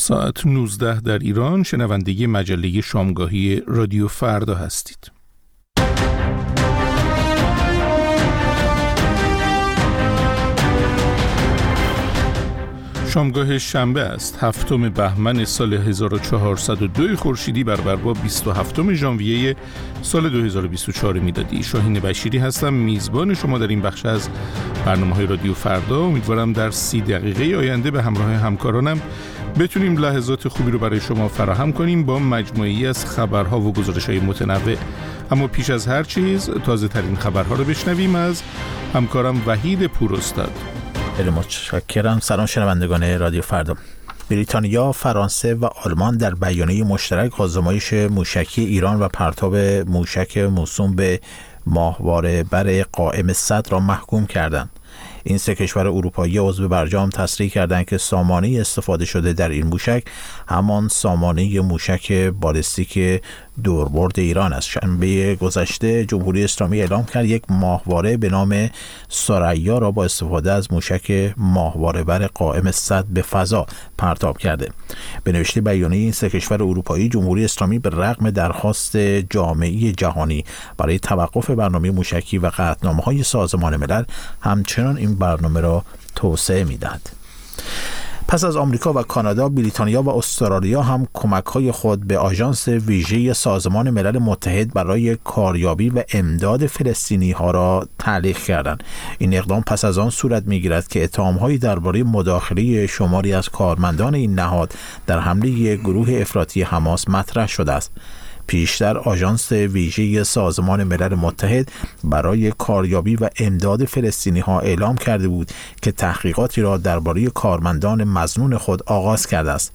ساعت 19 در ایران شنونده مجله شامگاهی رادیو فردا هستید. شامگاه شنبه است. هفتم بهمن سال 1402 خورشیدی برابر با 27 ژانویه سال 2024 میلادی. شاهین بشیری هستم. میزبان شما در این بخش از برنامه های رادیو فردا. امیدوارم در سی دقیقه آینده به همراه همکارانم بتونیم لحظات خوبی رو برای شما فراهم کنیم با مجموعی از خبرها و گزارش های متنوع. اما پیش از هر چیز تازه ترین خبرها رو بشنویم از همکارم وحید پوراستاد. خیلی متشکرم. سلام شنوندگان رادیو فردا. بریتانیا، فرانسه و آلمان در بیانیه مشترک آزمایش موشکی ایران و پرتاب موشک موسوم به ماهواره بر قائم صد را محکوم کردند. این سه کشور اروپایی عضو برجام تصریح کردند که سامانه استفاده شده در این موشک همان سامانه موشک بالستیک دوربرد ایران است. شنبه گذشته جمهوری اسلامی اعلام کرد یک ماهواره به نام سریا را با استفاده از موشک ماهواره بر قائم صد به فضا پرتاب کرده. به نوشته بیانیه این سه کشور اروپایی جمهوری اسلامی به رغم درخواست جامعه جهانی برای توقف برنامه موشکی و قطعنامه های سازمان ملل همچنان این برنامه را توسعه می‌دهد پس از آمریکا و کانادا، بریتانیا و استرالیا هم کمک های خود به آژانس ویژه سازمان ملل متحد برای کاریابی و امداد فلسطینی ها را تعلیق کردند. این اقدام پس از آن صورت می گیرد که اتهامهایی درباره مداخله شماری از کارمندان این نهاد در حمله گروه افراطی حماس مطرح شده است. پیشتر آژانس ویژه سازمان ملل متحد برای کاریابی و امداد فلسطینی ها اعلام کرده بود که تحقیقاتی را درباره کارمندان مزنون خود آغاز کرده است.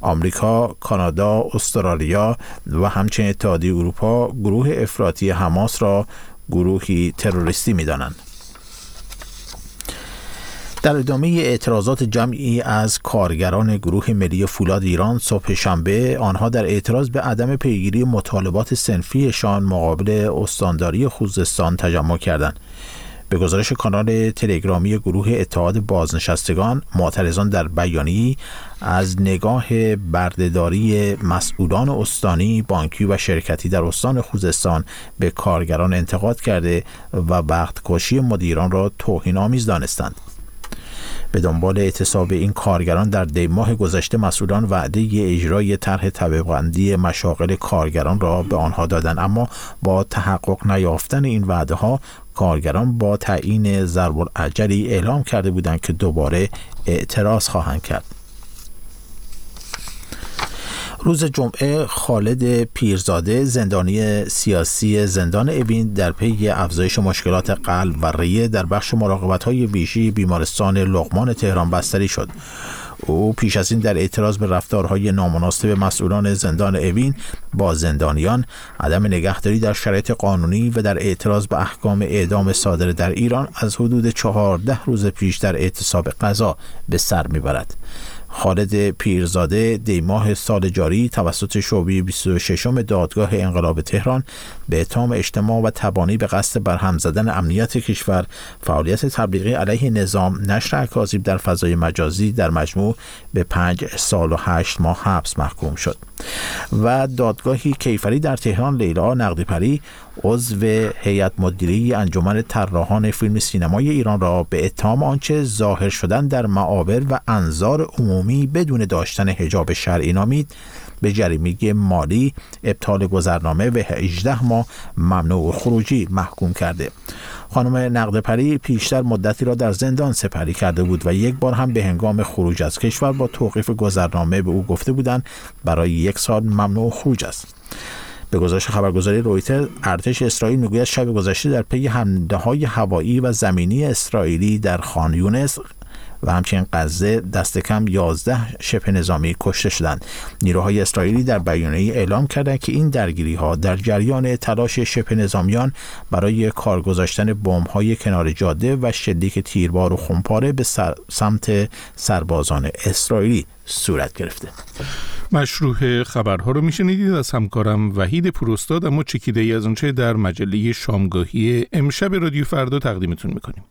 آمریکا، کانادا، استرالیا و همچنین اتحادیه اروپا گروه افراطی حماس را گروهی تروریستی می‌دانند. در ادامه اعتراضات جمعی از کارگران گروه ملی فولاد ایران صبح شنبه آنها در اعتراض به عدم پیگیری مطالبات سنفیشان مقابل استانداری خوزستان تجمع کردند. به گزارش کانال تلگرامی گروه اتحاد بازنشستگان معترضان در بیانی از نگاه بردهداری مسئولان استانی بانکی و شرکتی در استان خوزستان به کارگران انتقاد کرده و وقت کشی مدیران را توهین آمیز دانستند. به دنبال اعتصاب این کارگران در دی ماه گذشته مسئولان وعده اجرای طرح طبقه‌بندی مشاغل کارگران را به آنها دادند. اما با تحقق نیافتن این وعده ها کارگران با تعیین ضرب اعلام کرده بودند که دوباره اعتراض خواهند کرد. روز جمعه خالد پیرزاده زندانی سیاسی زندان اوین در پی افزایش مشکلات قلب و ریه در بخش مراقبت های ویژه بیمارستان لغمان تهران بستری شد. او پیش از این در اعتراض به رفتارهای نامناسب مسئولان زندان اوین با زندانیان عدم نگهداری در شرایط قانونی و در اعتراض به احکام اعدام صادر در ایران از حدود چهارده روز پیش در اعتصاب قضا به سر می‌برد. خالد پیرزاده دی ماه سال جاری توسط شعبه 26 دادگاه انقلاب تهران به اتهام اجتماع و تبانی به قصد برهم زدن امنیت کشور فعالیت تبلیغی علیه نظام نشر اکاذیب در فضای مجازی در مجموع به پنج سال و هشت ماه حبس محکوم شد. و دادگاهی کیفری در تهران لیلا نقدیپری عضو هیئت مدیره انجمن طراحان فیلم سینمای ایران را به اتهام آنچه ظاهر شدن در معابر و انظار عمومی بدون داشتن حجاب شرعی نامید. به جریمه مالی ابطال گذرنامه و 18 ماه ممنوع خروجی محکوم کرده. خانم نقد پری پیشتر مدتی را در زندان سپری کرده بود و یک بار هم به هنگام خروج از کشور با توقیف گذرنامه به او گفته بودند برای یک سال ممنوع خروج است. به گزارش خبرگزاری رویتر ارتش اسرائیل می‌گوید شب گذشته در پی حمله های هوایی و زمینی اسرائیلی در خان یونس و همچنین غزه دست کم 11 شبه نظامی کشته شدند. نیروهای اسرائیلی در بیانیه اعلام کردند که این درگیری ها در جریان تلاش شبه نظامیان برای کار گذاشتن بمب های کنار جاده و شلیک تیربار و خمپاره به سمت سربازان اسرائیلی صورت گرفته. مشروع خبرها رو میشنیدید از همکارم وحید پروستاد اما چکیده ای از اونچه در مجله شامگاهی امشب رادیو فردا تقدیمتون می‌کنیم.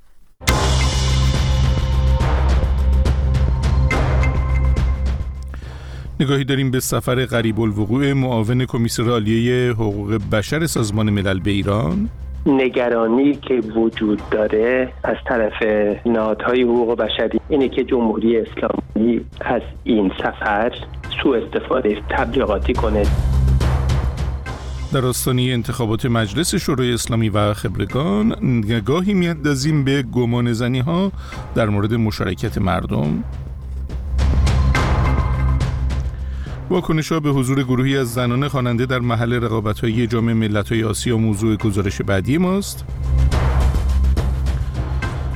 نگاهی داریم به سفر قریب الوقوع معاون کمیسر عالیه حقوق بشر سازمان ملل به ایران. نگرانی که وجود داره از طرف نهادهای حقوق بشری اینه که جمهوری اسلامی از این سفر سوء استفاده تبلیغاتی کنه. در آستانه انتخابات مجلس شورای اسلامی و خبرگان نگاهی میاندازیم به گمان زنی ها در مورد مشارکت مردم. واکنش به حضور گروهی از زنان خواننده در محل رقابت های جام ملت های آسیا موضوع گزارش بعدی ماست.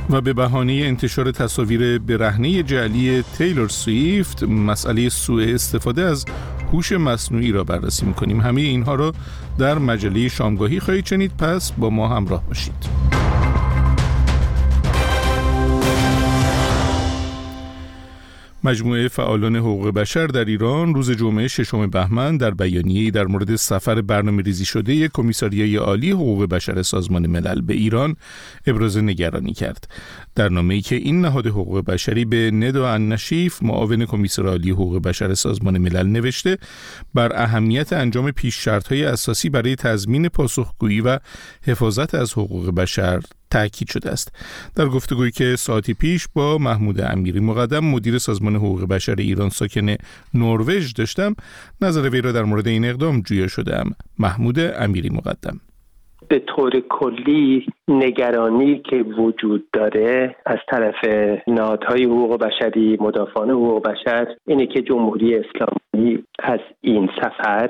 و به بهانه انتشار تصاویر برهنه جعلی تیلور سویفت مسئله سوء استفاده از هوش مصنوعی را بررسی می‌کنیم. همه اینها را در مجله شامگاهی خواهید شنید. پس با ما همراه باشید. مجموعه فعالان حقوق بشر در ایران روز جمعه ششم بهمن در بیانیه‌ای در مورد سفر برنامه ریزی شده کمیساریای عالی حقوق بشر سازمان ملل به ایران ابراز نگرانی کرد. در نامه‌ای که این نهاد حقوق بشری به ندا النشیف معاون کمیسر عالی حقوق بشر سازمان ملل نوشته بر اهمیت انجام پیش شرط‌های اساسی برای تضمین پاسخگویی و حفاظت از حقوق بشر تاکید شده است. در گفتگویی که ساعتی پیش با محمود امیری مقدم مدیر سازمان حقوق بشر ایران ساکن نروژ داشتم نظر وی را در مورد این اقدام جویا شدم محمود امیری مقدم. به طور کلی نگرانی که وجود داره از طرف نهادهای حقوق بشری مدافعان حقوق بشر اینه که جمهوری اسلامی از این سفر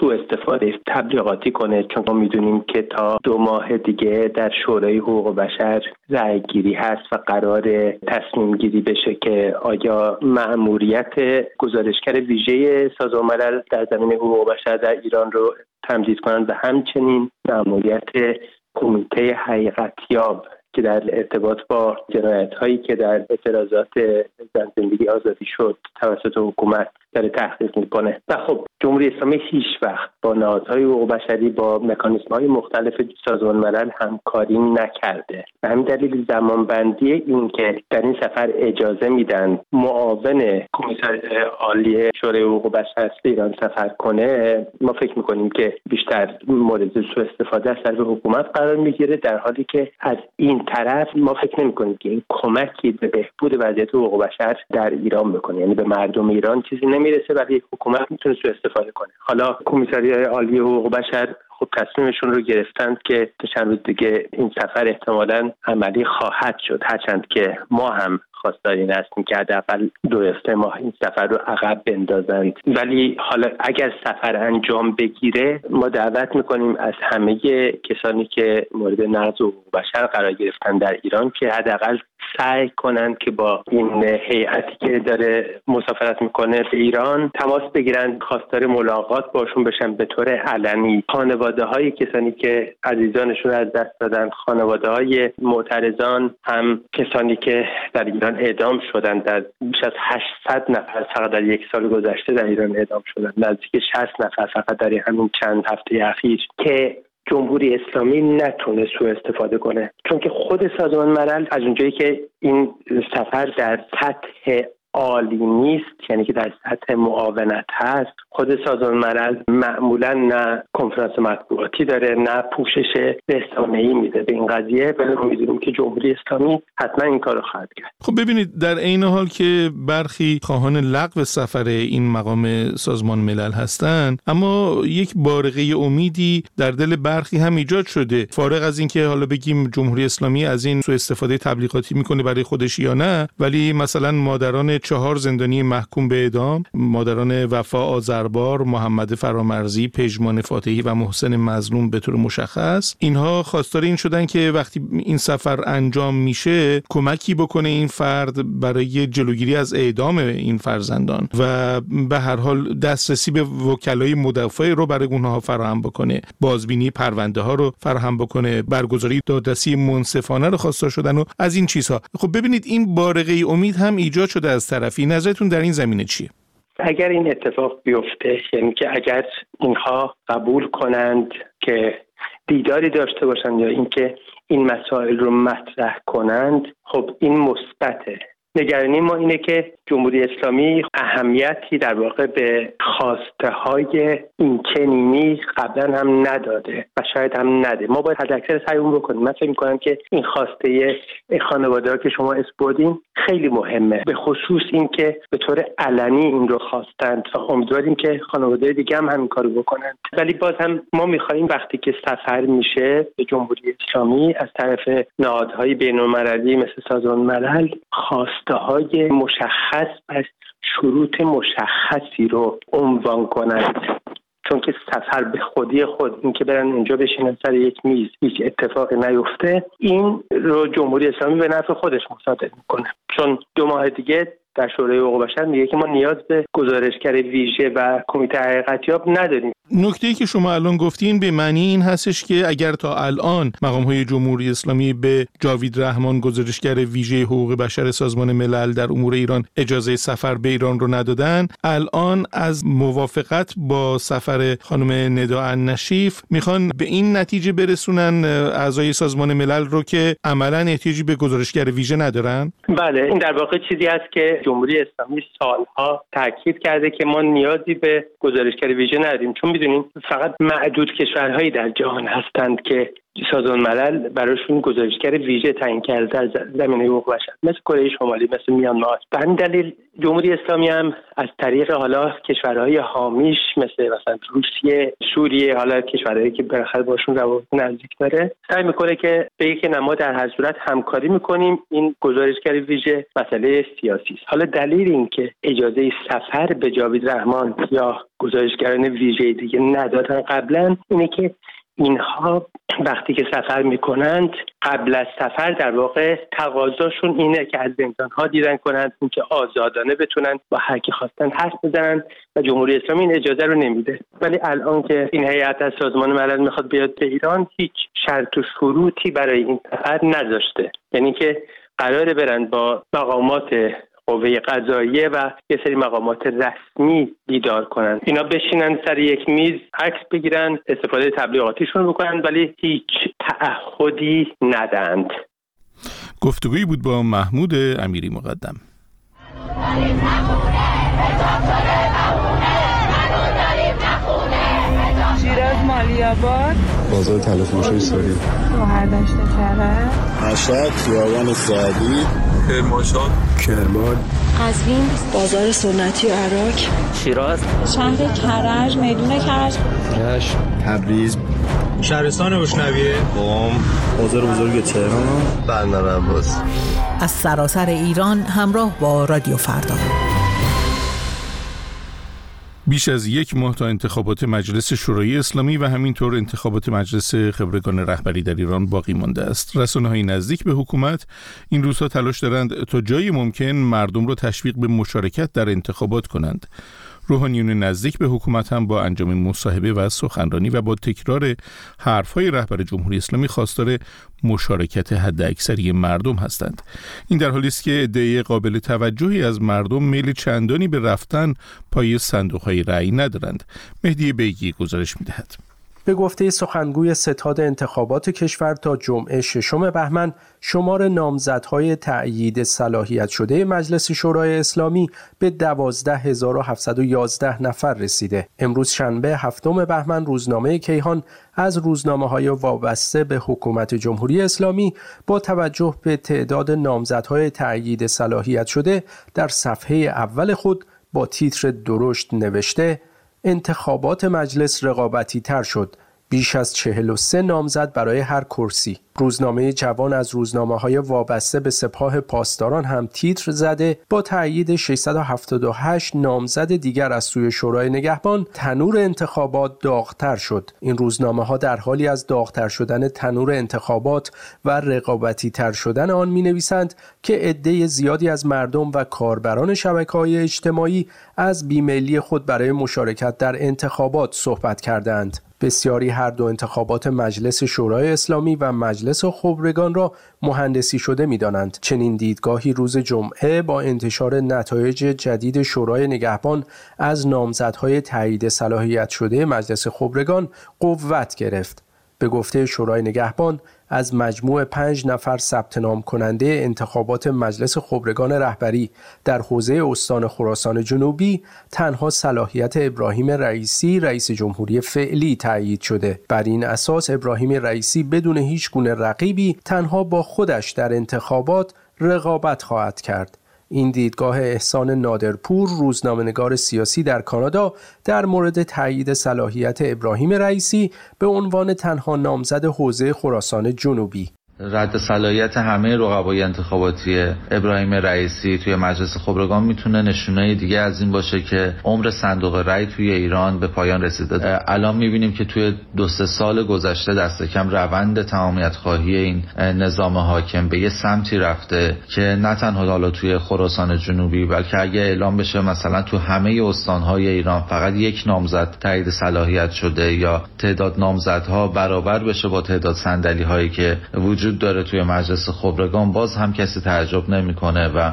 سوء استفاده تبلیغاتی کنه چون ما می‌دونیم که تا دو ماه دیگه در شورای حقوق بشر رأی هست و قرار تصمیم گیری بشه که آیا مأموریت گزارشگر ویژه سازمان ملل در زمین حقوق بشر در ایران رو تمدید کنند و همچنین مأموریت کمیته حقیقتیاب که در ارتباط با جنایت هایی که در اعتراضات زن زندگی آزادی شد توسط حکومت داره تحقیق می‌کنه. و خب جمهوری اسلامی هیچ وقت با نهادهای حقوق بشری با مکانیسم های مختلف سازمان ملل همکاری نکرده. و همین دلیل زمانبندی این که در این سفر اجازه میدن معاون کمیسر عالی شورای حقوق بشر ایران سفر کنه ما فکر می‌کنیم که بیشتر مورد سوء استفاده از طرف حکومت قرار می‌گیره در حالی که از این طرف ما فکر نمی‌کنیم که این کمکی به بهبود وضعیت حقوق بشر در ایران بکنه. یعنی به مردم ایران چیزی نمی‌رسه ولی حکومت می‌تونه سوء استفاده کنه. حالا کمیساری عالی حقوق بشر خب تصمیمشون رو گرفتند که تا چند روز دیگه این سفر احتمالا عملی خواهد شد. هرچند که ما هم خواستار این هستیم که حداقل دو سه ماه این سفر رو عقب بندازند. ولی حالا اگر سفر انجام بگیره ما دعوت می‌کنیم از همه کسانی که مورد نقض و بشر قرار گرفتن در ایران که حداقل سعی کنند که با این هیئتی که داره مسافرت می‌کنه به ایران تماس بگیرن خواستار ملاقات باشون بشن. به طور علنی خانواده های کسانی که عزیزانشون از دست دادن خانواده های معترضان هم کسانی که در ایران اعدام شدن در بیش از 800 نفر فقط در یک سال گذشته در ایران اعدام شدن. نزدیک 60 نفر فقط در همین چند هفته اخیر که جمهوری اسلامی نتونه سوء استفاده کنه. چون که خود سازمان ملل از اونجایی که این سفر در سطح عالی نیست یعنی که در سطح معاونت هست. خود سازمان ملل معمولا نه کنفرانس مطبوعاتی داره نه پوشش رسانه ای میده. به این قضیه ولی می‌دونیم که جمهوری اسلامی حتما این کارو خواهد کرد. خب ببینید در عین حال که برخی خواهان لغو سفر این مقام سازمان ملل هستند اما یک بارقه امیدی در دل برخی هم ایجاد شده. فارغ از اینکه حالا بگیم جمهوری اسلامی از این سوء استفاده تبلیغاتی می‌کنه برای خودش یا نه ولی مثلا مادران چهار زندانی محکوم به اعدام مادران وفا آذربار محمد فرامرزی پژمان فاتحی و محسن مظلوم به طور مشخص. اینها خواستار این شدن که وقتی این سفر انجام میشه کمکی بکنه این فرد برای جلوگیری از اعدام این فرزندان و به هر حال دسترسی به وکلای مدافع رو برای اونها فراهم بکنه. بازبینی پرونده ها رو فراهم بکنه. برگزاری دادرسی منصفانه رو خواستار شدن و از این چیزها. خب ببینید این بارقه امید هم ایجاد شده از طرفی نظرتون در این زمینه چیه؟ اگر این اتفاق بیفته یعنی که اگر اینها قبول کنند که دیداری داشته باشند یا اینکه این مسائل رو مطرح کنند خب این مثبته. نگرانی ما اینه که جمهوری اسلامی اهمیتی در واقع به خواسته های این چنینی قبلا هم نداده و شاید هم نده. ما باید حداکثر سعیمون بکنیم. من فکر می‌کنم که این خواسته خانواده که شما اسپردین خیلی مهمه. به خصوص اینکه به طور علنی این رو خواستند و امیدواریم که خانواده دیگه هم همین کارو بکنند. ولی باز هم ما می‌خواهیم وقتی که سفر میشه به جمهوری اسلامی از طرف نهادهای بینالمللی مثل سازمان ملل خواسته های مشخص و شروط مشخصی رو عنوان کنند. چون که سفر به خودی خود اینکه برن اونجا بشینن سر یک میز هیچ اتفاقی نیفته این رو جمهوری اسلامی به نفع خودش مصادره می‌کنه. چون دو ماه دیگه در شورای حقوق بشر میگه که ما نیاز به گزارشگر ویژه و کمیته حقیقتیاب نداریم. نکته ای که شما الان گفتین به معنی این هستش که اگر تا الان مقام های جمهوری اسلامی به جاوید رحمان گزارشگر ویژه حقوق بشر سازمان ملل در امور ایران اجازه سفر به ایران رو ندادن الان از موافقت با سفر خانم ندا نشیف می‌خوان به این نتیجه برسونن اعضای سازمان ملل رو که عملا احتیاجی به گزارشگر ویژه ندارن؟ بله این در واقع چیزی است که جمهوری اسلامی سالها تاکید کرده که ما نیازی به گزارشگر ویژه نداریم. چون می‌دونیم فقط معدود کشورهایی در جهان هستند که سازمان ملل براشون گزارشگر ویژه تعیین کرده در زمینه حقوق بشر. مثل کره شمالی مثل میانمار. به همین دلیل جمهوری اسلامی هم از طریق حالا کشورهای حامیش مثل مثلا روسیه سوریه حالا کشورهایی که بالاخره باشون روابط نزدیک داره سعی می‌کنه که به که ما در هر صورت همکاری می‌کنیم این گزارشگر ویژه مسئله سیاسی است. حالا دلیل اینکه اجازه سفر به جاوید رحمان یا گزارشگران ویژه دیگه ندادن قبلا اینه که اینها وقتی که سفر می‌کنند قبل از سفر در واقع تقاضاشون اینه که از زندان ها دیدن کنند که آزادانه بتونن با هر کی خواستن حرف بزنن و جمهوری اسلامی این اجازه رو نمیده. ولی الان که این هیئت از سازمان ملل می‌خواد بیاد به ایران هیچ شرط و شروطی برای این سفر نذاشته. یعنی که قراره برن با مقامات قوه قضاییه و یه سری مقامات رسمی دیدار کنند اینا بشینن سر یک میز عکس بگیرن استفاده تبلیغاتیشون بکنن ولی هیچ تعهدی ندند گفتگویی بود با محمود امیری مقدم شیراز مالی آباد بازار تلفروشی ساری گوهر داشته کرد مشهد خیابان سعدی. کرمانشاه. کرمان. قزوین بازار سنتی عراق. شیراز. شهر کرج میدون کرج. رشت تبریز. شهرستان اشنویه قم بازار بزرگ تهران. بندر عباس از سراسر ایران همراه با رادیو فردا. بیش از یک ماه تا انتخابات مجلس شورای اسلامی و همینطور انتخابات مجلس خبرگان رهبری در ایران باقی مانده است. رسانه های نزدیک به حکومت این روزها تلاش دارند تا جای ممکن مردم را تشویق به مشارکت در انتخابات کنند. روحانیون نزدیک به حکومت هم با انجام مصاحبه و سخنرانی و با تکرار حرفهای رهبر جمهوری اسلامی خواستار مشارکت حداکثری مردم هستند. این در حالی است که عده قابل توجهی از مردم میل چندانی به رفتن پای صندوقهای رأی ندارند. مهدی بیگی گزارش می‌دهد. به گفته سخنگوی ستاد انتخابات کشور تا جمعه ششم بهمن شمار نامزدهای تأیید صلاحیت شده مجلس شورای اسلامی به 12711 نفر رسیده. امروز شنبه هفتم بهمن روزنامه کیهان از روزنامه های وابسته به حکومت جمهوری اسلامی با توجه به تعداد نامزدهای تأیید صلاحیت شده در صفحه اول خود با تیتر درشت نوشته انتخابات مجلس رقابتی تر شد. بیش از 43 نامزد برای هر کرسی. روزنامه جوان از روزنامه های وابسته به سپاه پاسداران هم تیتر زده با تأیید 678 نامزد دیگر از سوی شورای نگهبان تنور انتخابات داغتر شد. این روزنامه ها در حالی از داغتر شدن تنور انتخابات و رقابتی تر شدن آن می نویسند که عده زیادی از مردم و کاربران شبکه های اجتماعی از بیمیلی خود برای مشارکت در انتخابات صحبت کردند بسیاری هر دو انتخابات مجلس شورای اسلامی و مجلس خبرگان را مهندسی شده می دانند. چنین دیدگاهی روز جمعه با انتشار نتایج جدید شورای نگهبان از نامزدهای تایید صلاحیت شده مجلس خبرگان قوت گرفت. به گفته شورای نگهبان از مجموع پنج نفر ثبت نام کننده انتخابات مجلس خبرگان رهبری در حوزه استان خراسان جنوبی تنها صلاحیت ابراهیم رئیسی رئیس جمهوری فعلی تایید شده. بر این اساس ابراهیم رئیسی بدون هیچ گونه رقیبی تنها با خودش در انتخابات رقابت خواهد کرد. این دیدگاه احسان نادرپور روزنامهنگار سیاسی در کانادا در مورد تایید صلاحیت ابراهیم رئیسی به عنوان تنها نامزد حوزه خراسان جنوبی. رد صلاحیت همه رقبای انتخاباتی ابراهیم رئیسی توی مجلس خبرگان می‌تونه نشونه دیگه از این باشه که عمر صندوق رأی توی ایران به پایان رسیده. الان می‌بینیم که توی دو سه سال گذشته دست کم روند تمامیت خواهی این نظام حاکم به یه سمتی رفته که نه تنها حالا توی خراسان جنوبی بلکه اگه اعلام بشه مثلا تو همه استانهای ایران فقط یک نامزد تایید صلاحیت شده یا تعداد نامزدها برابر بشه با تعداد صندلی هایی که وجود وجود داره توی مجلس خبرگان باز هم کسی تعجب نمی‌کنه و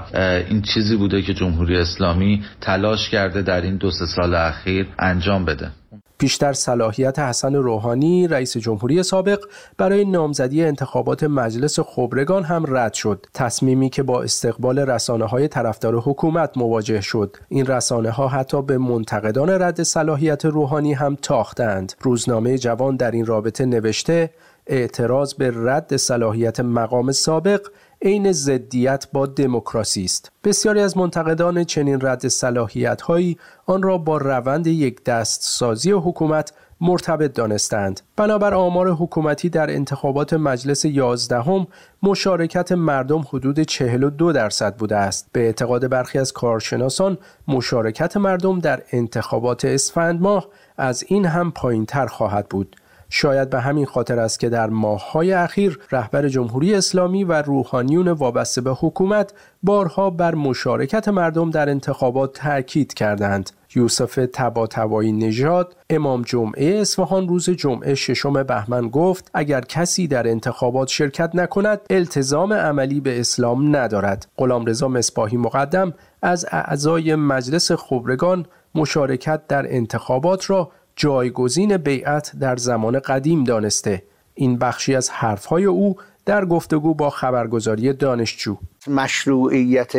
این چیزی بوده که جمهوری اسلامی تلاش کرده در این دو سه سال اخیر انجام بده. پیشتر صلاحیت حسن روحانی رئیس جمهوری سابق برای نامزدی انتخابات مجلس خبرگان هم رد شد. تصمیمی که با استقبال رسانه های طرفدار حکومت مواجه شد. این رسانه ها حتی به منتقدان رد صلاحیت روحانی هم تاختند. روزنامه جوان در این رابطه نوشته اعتراض به رد صلاحیت مقام سابق عین ضدیت با دموکراسی است. بسیاری از منتقدان چنین رد صلاحیت هایی آن را با روند یک دست سازی حکومت مرتبط دانستند. بنابر آمار حکومتی در انتخابات مجلس یازدهم مشارکت مردم حدود 42 درصد بوده است. به اعتقاد برخی از کارشناسان مشارکت مردم در انتخابات اسفند ماه از این هم پایینتر خواهد بود. شاید به همین خاطر است که در ماههای اخیر رهبر جمهوری اسلامی و روحانیون وابسته به حکومت بارها بر مشارکت مردم در انتخابات تاکید کردند. یوسف تباتبایی نژاد امام جمعه اصفهان روز جمعه ششم بهمن گفت اگر کسی در انتخابات شرکت نکند التزام عملی به اسلام ندارد. غلامرضا مصباحی مقدم از اعضای مجلس خبرگان مشارکت در انتخابات را جایگزین بیعت در زمان قدیم دانسته. این بخشی از حرفهای او در گفتگو با خبرگزاری دانشجو. مشروعیت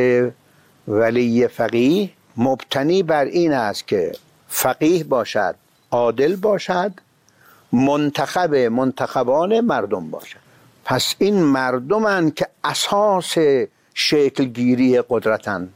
ولی فقیه مبتنی بر این است که فقیه باشد عادل باشد منتخب منتخبان مردم باشد. پس این مردمن که اساس شکلگیری قدرتن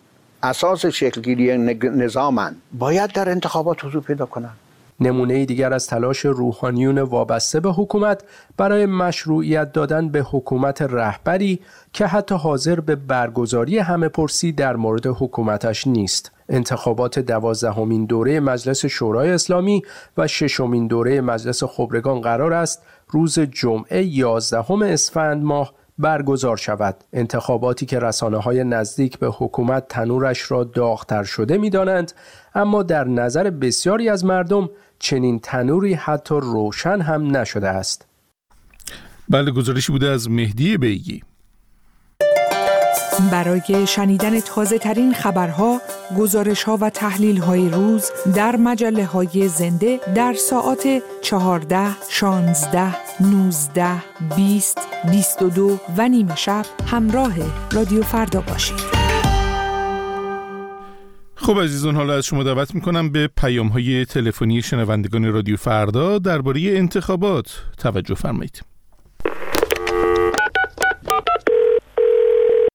اساس شکلگیری نظامن باید در انتخابات حضور پیدا کنند نمونه دیگر از تلاش روحانیون وابسته به حکومت برای مشروعیت دادن به حکومت رهبری که حتی حاضر به برگزاری همه پرسی در مورد حکومتش نیست. انتخابات دوازدهمین دوره مجلس شورای اسلامی و ششمین دوره مجلس خبرگان قرار است روز جمعه 11 اسفند ماه برگزار شود انتخاباتی که رسانه های نزدیک به حکومت تنورش را داغتر شده می دانند اما در نظر بسیاری از مردم چنین تنوری حتی روشن هم نشده است بله گزارشی بوده از مهدی بیگی برای شنیدن تازه ترین خبرها، گزارش ها و تحلیل های روز در مجله های زنده در ساعت 14, 16, 19, 20, 22 و نیمه شب همراه رادیو فردا باشید. خب عزیزان حالا از شما دعوت می‌کنم به پیام های تلفنی شنوندگان رادیو فردا درباره انتخابات توجه فرمایید.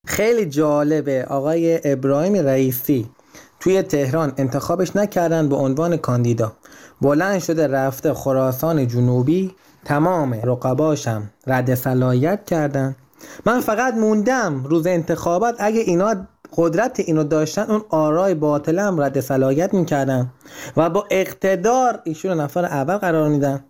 خیلی جالبه. آقای ابراهیم رئیسی توی تهران انتخابش نکردن به عنوان کاندیدا. بلند شده رفته خراسان جنوبی تمام رقباشم رد صلاحیت کردن. من فقط موندم روز انتخابات اگه اینا قدرت اینو داشتن اون آرای باطل هم رد صلاحیت می‌کردن و با اقتدار ایشون نفر اول قرار میدن.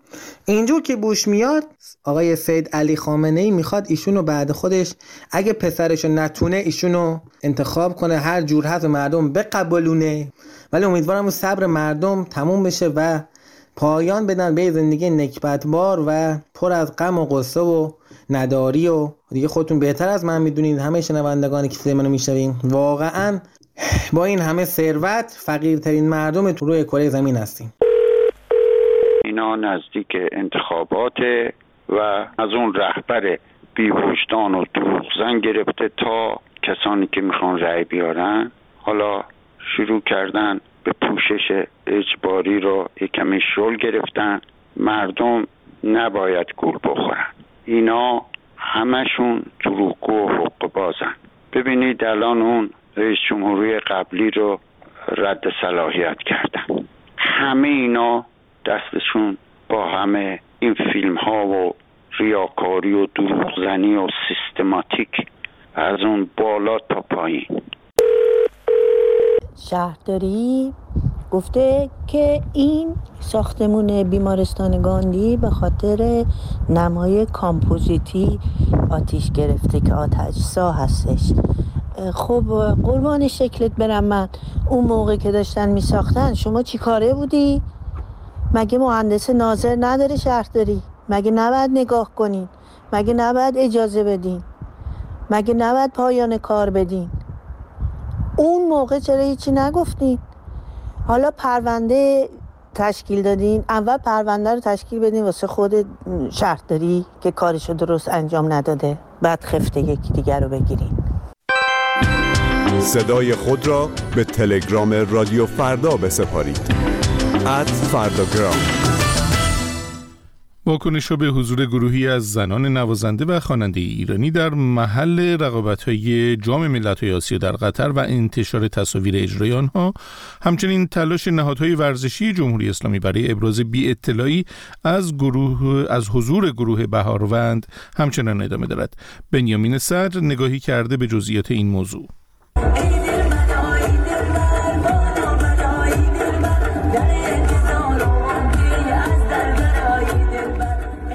اینجور که بوش میاد آقای سید علی خامنه ای می‌خواد ایشونو بعد خودش اگه پسرشو نتونه ایشونو انتخاب کنه هر جور هست مردم بقبلونه ولی امیدوارم اون صبر مردم تموم بشه و پایان بدن به زندگی نکبتبار و پر از غم و قصه و نداری و دیگه خودتون بهتر از من می‌دونید همه شنوندگانی که منو میشنوین. واقعا با این همه ثروت فقیرترین مردم تو روی کره زمین هستیم. اینا نزدیک انتخابات و از اون رهبر بیوجدان و دروغزن گرفته تا کسانی که می‌خوان رأی بیارن حالا شروع کردن به پوشش اجباری رو یکمی شل گرفتن. مردم نباید گول بخورن. اینا همشون دروغگو و حق بازن. ببینید الان اون رئیس جمهوری قبلی رو رد صلاحیت کردن. همه اینا دستشون با همه این فیلم ها و ریاکاری و دروغزنی و سیستماتیک از اون بالا تا پایین. شهرداری؟ گفته که این ساختمون بیمارستان گاندی به خاطر نمای کامپوزیتی آتیش گرفته که آتش سا هستش خب قربان شکلت برم من اون موقع که داشتن می ساختن شما چی کاره بودی؟ مگه مهندس ناظر نداره شهرداری؟ مگه نباید نگاه کنین؟ مگه نباید اجازه بدین؟ مگه نباید پایان کار بدین؟ اون موقع چرا هیچی نگفتین؟ حالا پرونده تشکیل دادین. اول پرونده رو تشکیل بدین. واسه خود شهرداری که کارشو درست انجام نداده. بعد خفته یکی دیگر رو بگیرین. صدای خود را به تلگرام رادیو فردا بسپارید. ات فرداگرام واکنش به حضور گروهی از زنان نوازنده و خواننده ایرانی در محل رقابت‌های جام ملت‌های آسیا در قطر و انتشار تصاویر اجرای آنها همچنین تلاش نهادهای ورزشی جمهوری اسلامی برای ابراز بی اطلاعی از گروه از حضور گروه بهاروند همچنان ادامه دارد. بنیامین صدر نگاهی کرده به جزئیات این موضوع.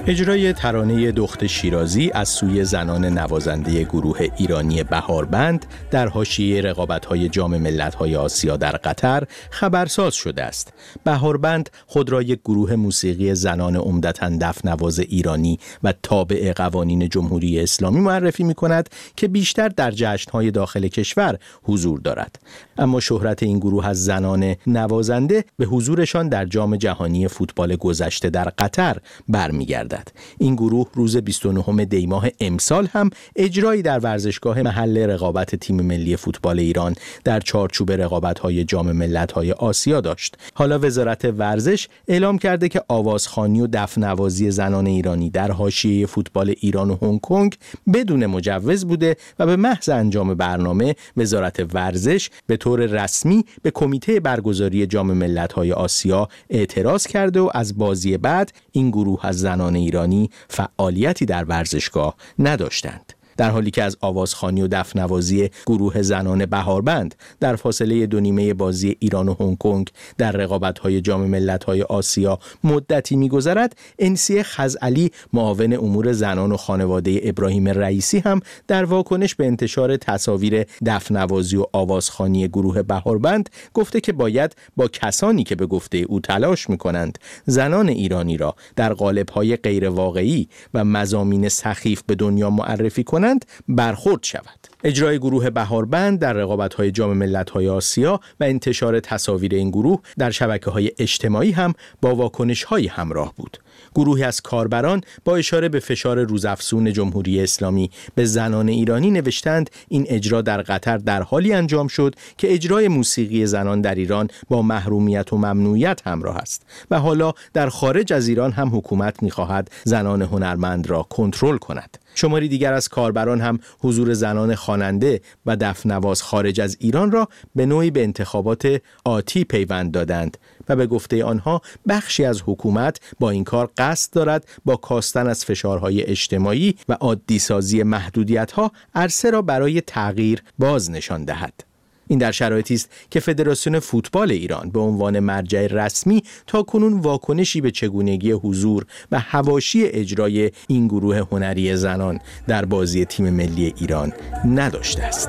اجرای ترانه دخت شیرازی از سوی زنان نوازنده گروه ایرانی بهاربند در حاشیه رقابت‌های جام ملت‌های آسیا در قطر خبرساز شده است. بهاربند خود را یک گروه موسیقی زنان عمدتاً دف نواز ایرانی و تابع قوانین جمهوری اسلامی معرفی می کند که بیشتر در جشن‌های داخل کشور حضور دارد. اما شهرت این گروه از زنان نوازنده به حضورشان در جام جهانی فوتبال گذشته در قطر برمیگردد. این گروه روز 29 دیماه امسال هم اجرایی در ورزشگاه محل رقابت تیم ملی فوتبال ایران در چارچوب رقابت‌های جام ملت‌های آسیا داشت. حالا وزارت ورزش اعلام کرده که آوازخانی و دفنوازی زنان ایرانی در حاشیه فوتبال ایران و هنگ کنگ بدون مجوز بوده و به محض انجام برنامه وزارت ورزش به طور رسمی به کمیته برگزاری جام ملت‌های آسیا اعتراض کرده و از بازی بعد این گروه از زنان ایرانی فعالیتی در ورزشگاه نداشتند. در حالی که از آوازخانی و دفنوازی گروه زنان بهاربند در فاصله دو نیمه بازی ایران و هنگ کنگ در رقابت‌های جام ملت‌های آسیا مدتی می‌گذرد انسی خزعلی معاون امور زنان و خانواده ابراهیم رئیسی هم در واکنش به انتشار تصاویر دفنوازی و آوازخانی گروه بهاربند گفته که باید با کسانی که به گفته او تلاش می‌کنند زنان ایرانی را در قالب‌های غیرواقعی و مزامین سخیف به دنیا معرفی کنند. برخورد شود. اجرای گروه بهاربند در رقابت‌های جام ملت‌های آسیا و انتشار تصاویر این گروه در شبکه‌های اجتماعی هم با واکنش‌های همراه بود. گروهی از کاربران با اشاره به فشار روزافزون جمهوری اسلامی. به زنان ایرانی نوشتند این اجرا در قطر در حالی انجام شد که اجرای موسیقی زنان در ایران با محرومیت و ممنوعیت همراه است و حالا در خارج از ایران هم حکومت می‌خواهد زنان هنرمند را کنترل کند. شماری دیگر از کاربران هم حضور زنان خواننده و دفنواز خارج از ایران را به نوعی به انتخابات آتی پیوند دادند. و به گفته آنها بخشی از حکومت با این کار قصد دارد با کاستن از فشارهای اجتماعی و عادی سازی محدودیت ها عرصه را برای تغییر باز نشان دهد. این در شرایطی است که فدراسیون فوتبال ایران به عنوان مرجع رسمی تا کنون واکنشی به چگونگی حضور و هواشی اجرای این گروه هنری زنان در بازی تیم ملی ایران نداشته است.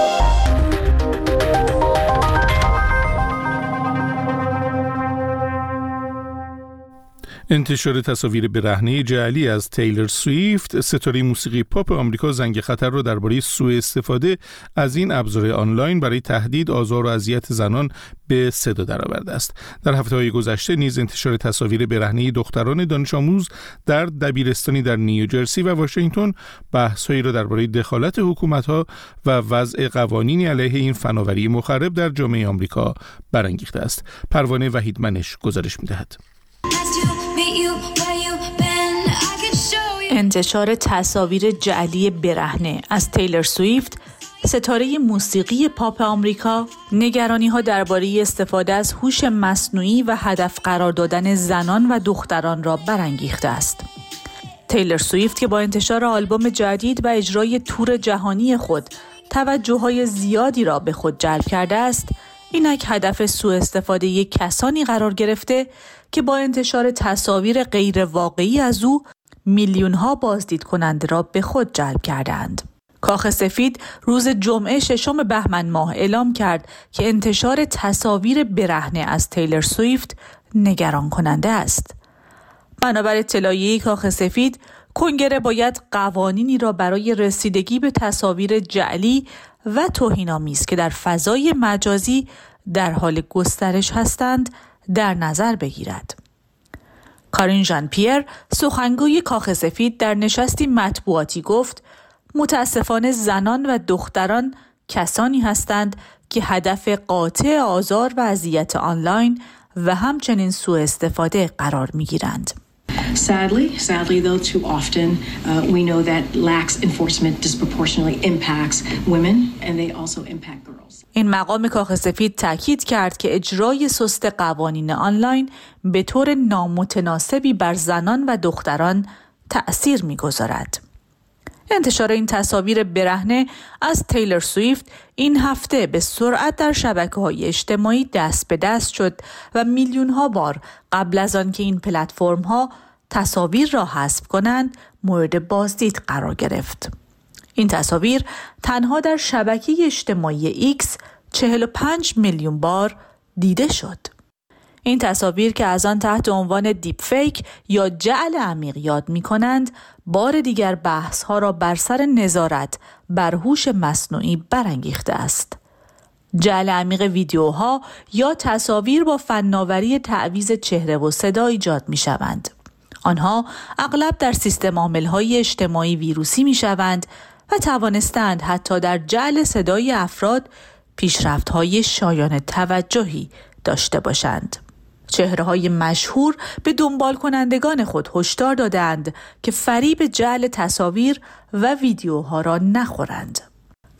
انتشار تصاویر برهنه جعلی از تیلر سویفت ستاره موسیقی پاپ آمریکا زنگ خطر را درباره سوء استفاده از این ابزار آنلاین برای تهدید آزار و اذیت زنان به صدا درآورده است. در هفته های گذشته نیز انتشار تصاویر برهنه دختران دانش آموز در دبیرستانی در نیوجرسی و واشنگتن بحثهایی را درباره دخالت حکومت ها و وضع قوانینی علیه این فناوری مخرب در جامعه آمریکا برانگیخته است. پروانه وحیدمنش گزارش می‌دهد. انتشار تصاویر جعلی برهنه از تیلر سویفت ستاره موسیقی پاپ آمریکا نگرانی ها درباره استفاده از هوش مصنوعی و هدف قرار دادن زنان و دختران را برانگیخته است. تیلر سویفت که با انتشار آلبوم جدید و اجرای تور جهانی خود توجه های زیادی را به خود جلب کرده است، اینک هدف سوء استفاده کسانی قرار گرفته که با انتشار تصاویر غیر واقعی از او میلیون ها بازدید کننده را به خود جلب کردند. کاخ سفید روز جمعه ششم بهمن ماه اعلام کرد که انتشار تصاویر برهنه از تیلر سویفت نگران کننده است. بنابر اطلاعیه کاخ سفید کنگره باید قوانینی را برای رسیدگی به تصاویر جعلی و توهینآمیز که در فضای مجازی در حال گسترش هستند در نظر بگیرد. کارین ژان پیر سخنگوی کاخ سفید در نشستی مطبوعاتی گفت متاسفانه زنان و دختران کسانی هستند که هدف قاطع آزار و اذیت آنلاین و همچنین سوء استفاده قرار می گیرند. Sadly, sadly though, too often uh, we know that lax enforcement disproportionately impacts women and they also impact girls. این مقام کاخ سفید تاکید کرد که اجرای سست قوانین آنلاین به طور نامتناسبی بر زنان و دختران تأثیر می‌گذارد. انتشار این تصاویر برهنه از تیلر سویفت این هفته به سرعت در شبکه های اجتماعی دست به دست شد و میلیون ها بار قبل از آنکه این پلتفرم ها تصاویر را حذف کنند مورد بازدید قرار گرفت. این تصاویر تنها در شبکه اجتماعی X 45 میلیون بار دیده شد. این تصاویر که از آن تحت عنوان دیپ فیک یا جعل عمیق یاد می کنند بار دیگر بحث ها را بر سر نظارت بر هوش مصنوعی برانگیخته است. جعل عمیق ویدیوها یا تصاویر با فناوری تعویز چهره و صدا ایجاد می شوند. آنها اغلب در سیستم های اجتماعی ویروسی می شوند و توانستند حتی در جعل صدای افراد پیشرفت های شایان توجهی داشته باشند. چهره های مشهور به دنبال کنندگان خود هشدار دادند که فریب جعل تصاویر و ویدیوها را نخورند.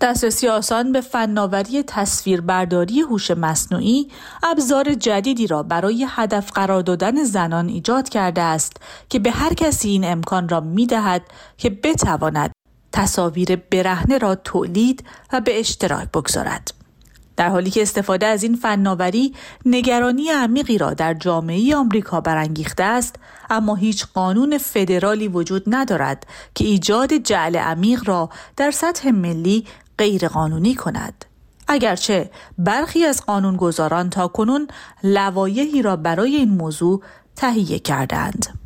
دسترسی آسان به فناوری تصویربرداری هوش مصنوعی ابزار جدیدی را برای هدف قرار دادن زنان ایجاد کرده است که به هر کسی این امکان را می دهد که بتواند تصاویر برهنه را تولید و به اشتراک بگذارد. در حالی که استفاده از این فناوری نگرانی عمیقی را در جامعه آمریکا برانگیخته است اما هیچ قانون فدرالی وجود ندارد که ایجاد جعل عمیق را در سطح ملی غیرقانونی کند. اگرچه برخی از قانونگذاران تا کنون لوایحی را برای این موضوع تهیه کردند.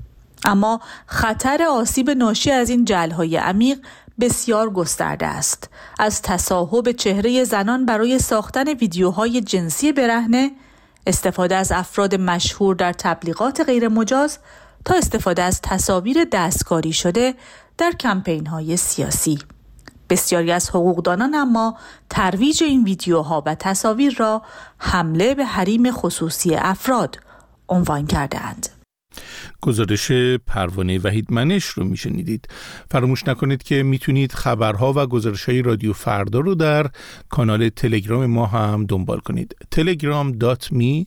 اما خطر آسیب ناشی از این جلهای عمیق بسیار گسترده است. از تصاحب چهره زنان برای ساختن ویدیوهای جنسی برهنه استفاده از افراد مشهور در تبلیغات غیرمجاز تا استفاده از تصاویر دستکاری شده در کمپین های سیاسی. بسیاری از حقوقدانان اما ترویج این ویدیوها و تصاویر را حمله به حریم خصوصی افراد عنوان کردهاند. گزارش پروانه وحید منش رو میشنیدید فراموش نکنید که می‌تونید خبرها و گزارش های رادیو فردا رو در کانال تلگرام ما هم دنبال کنید telegram.me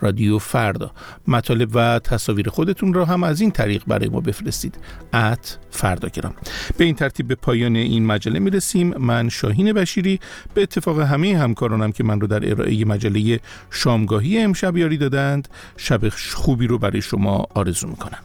رادیو فردا. مطالب و تصاویر خودتون را هم از این طریق برای ما بفرستید. ات فردا گرام به این ترتیب به پایان این مجله می‌رسیم. من شاهین بشیری. به اتفاق همه همکارانم که من رو در ارائه مجله شامگاهی امشب یاری دادند شب خوبی رو برای شما آرزو می‌کنم.